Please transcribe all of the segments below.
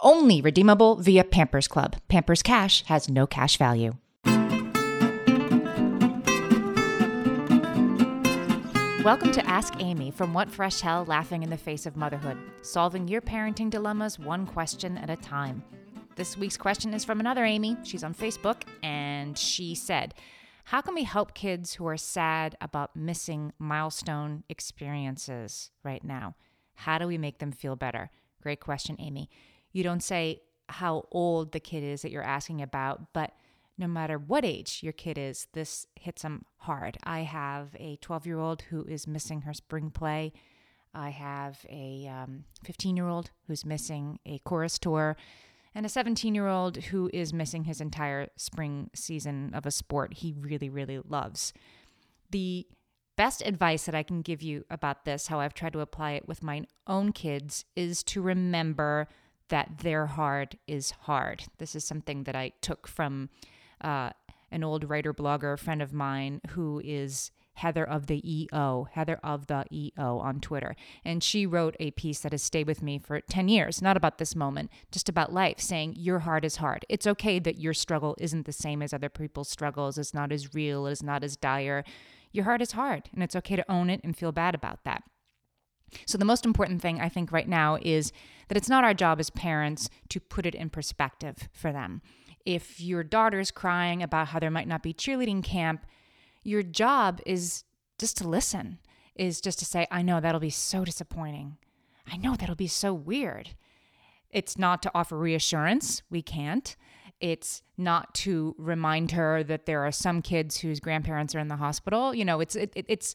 Only redeemable via Pampers Club. Pampers Cash has no cash value. Welcome to Ask Amy from What Fresh Hell Laughing in the Face of Motherhood, solving your parenting dilemmas one question at a time. This week's question is from another Amy. She's on Facebook, and she said, How can we help kids who are sad about missing milestone experiences right now? How do we make them feel better? Great question, Amy. You don't say how old the kid is that you're asking about, but no matter what age your kid is, this hits them hard. I have a 12 year old who is missing her spring play. I have a 15 um, year old who's missing a chorus tour, and a 17 year old who is missing his entire spring season of a sport he really, really loves. The best advice that I can give you about this, how I've tried to apply it with my own kids, is to remember that their hard is hard. This is something that I took from uh, an old writer blogger friend of mine who is Heather of the EO, Heather of the EO on Twitter. And she wrote a piece that has stayed with me for 10 years, not about this moment, just about life, saying your heart is hard. It's okay that your struggle isn't the same as other people's struggles, it's not as real, it's not as dire. Your heart is hard, and it's okay to own it and feel bad about that. So, the most important thing I think right now is that it's not our job as parents to put it in perspective for them. If your daughter's crying about how there might not be cheerleading camp, your job is just to listen, is just to say, I know that'll be so disappointing. I know that'll be so weird. It's not to offer reassurance, we can't. It's not to remind her that there are some kids whose grandparents are in the hospital. You know, it's it, it's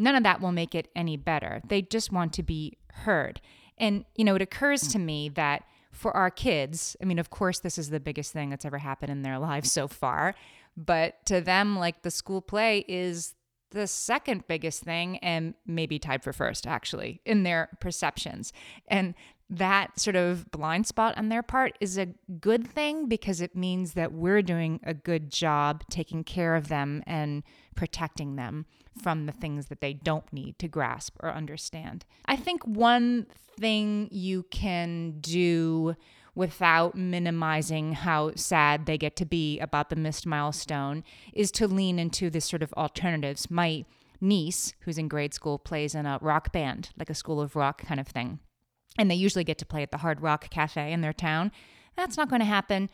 none of that will make it any better. They just want to be heard. And, you know, it occurs to me that for our kids, I mean, of course, this is the biggest thing that's ever happened in their lives so far. But to them, like the school play is the second biggest thing and maybe tied for first, actually, in their perceptions. And that sort of blind spot on their part is a good thing because it means that we're doing a good job taking care of them and protecting them from the things that they don't need to grasp or understand. I think one thing you can do without minimizing how sad they get to be about the missed milestone is to lean into this sort of alternatives. My niece, who's in grade school, plays in a rock band, like a school of rock kind of thing. And they usually get to play at the Hard Rock Cafe in their town. That's not going to happen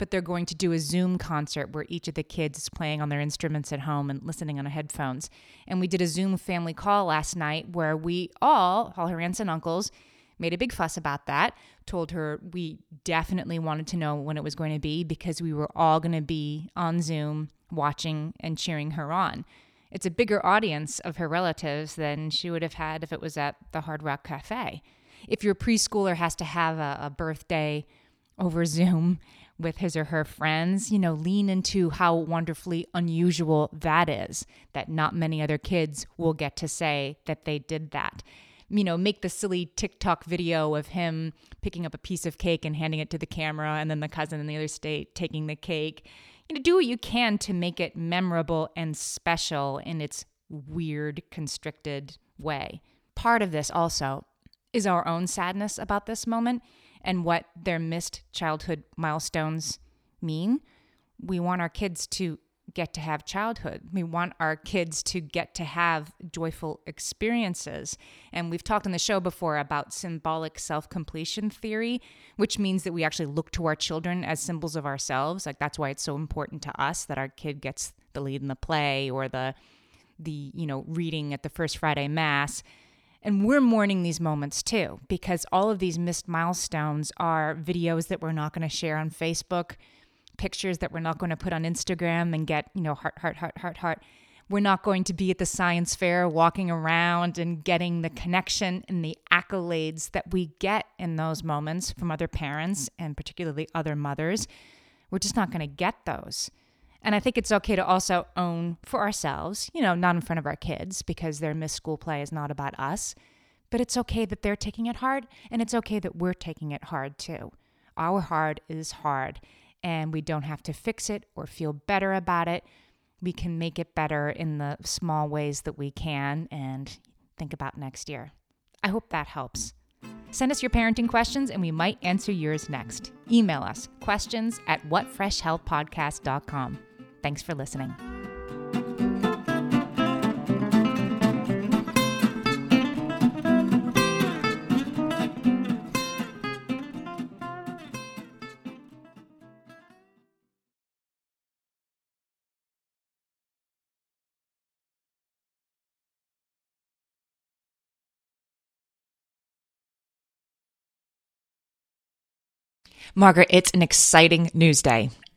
but they're going to do a Zoom concert where each of the kids is playing on their instruments at home and listening on headphones. And we did a Zoom family call last night where we all, all her aunts and uncles, made a big fuss about that. Told her we definitely wanted to know when it was going to be because we were all going to be on Zoom watching and cheering her on. It's a bigger audience of her relatives than she would have had if it was at the Hard Rock Cafe. If your preschooler has to have a, a birthday over Zoom with his or her friends, you know, lean into how wonderfully unusual that is, that not many other kids will get to say that they did that. You know, make the silly TikTok video of him picking up a piece of cake and handing it to the camera, and then the cousin in the other state taking the cake. You know, do what you can to make it memorable and special in its weird, constricted way. Part of this also is our own sadness about this moment and what their missed childhood milestones mean. We want our kids to get to have childhood. We want our kids to get to have joyful experiences. And we've talked on the show before about symbolic self completion theory, which means that we actually look to our children as symbols of ourselves. Like that's why it's so important to us that our kid gets the lead in the play or the the you know reading at the first Friday mass. And we're mourning these moments too, because all of these missed milestones are videos that we're not going to share on Facebook, pictures that we're not going to put on Instagram and get, you know, heart, heart, heart, heart, heart. We're not going to be at the science fair walking around and getting the connection and the accolades that we get in those moments from other parents and particularly other mothers. We're just not going to get those. And I think it's okay to also own for ourselves, you know, not in front of our kids because their missed school play is not about us, but it's okay that they're taking it hard and it's okay that we're taking it hard too. Our hard is hard and we don't have to fix it or feel better about it. We can make it better in the small ways that we can and think about next year. I hope that helps. Send us your parenting questions and we might answer yours next. Email us questions at whatfreshhellpodcast.com. Thanks for listening. Margaret, it's an exciting news day.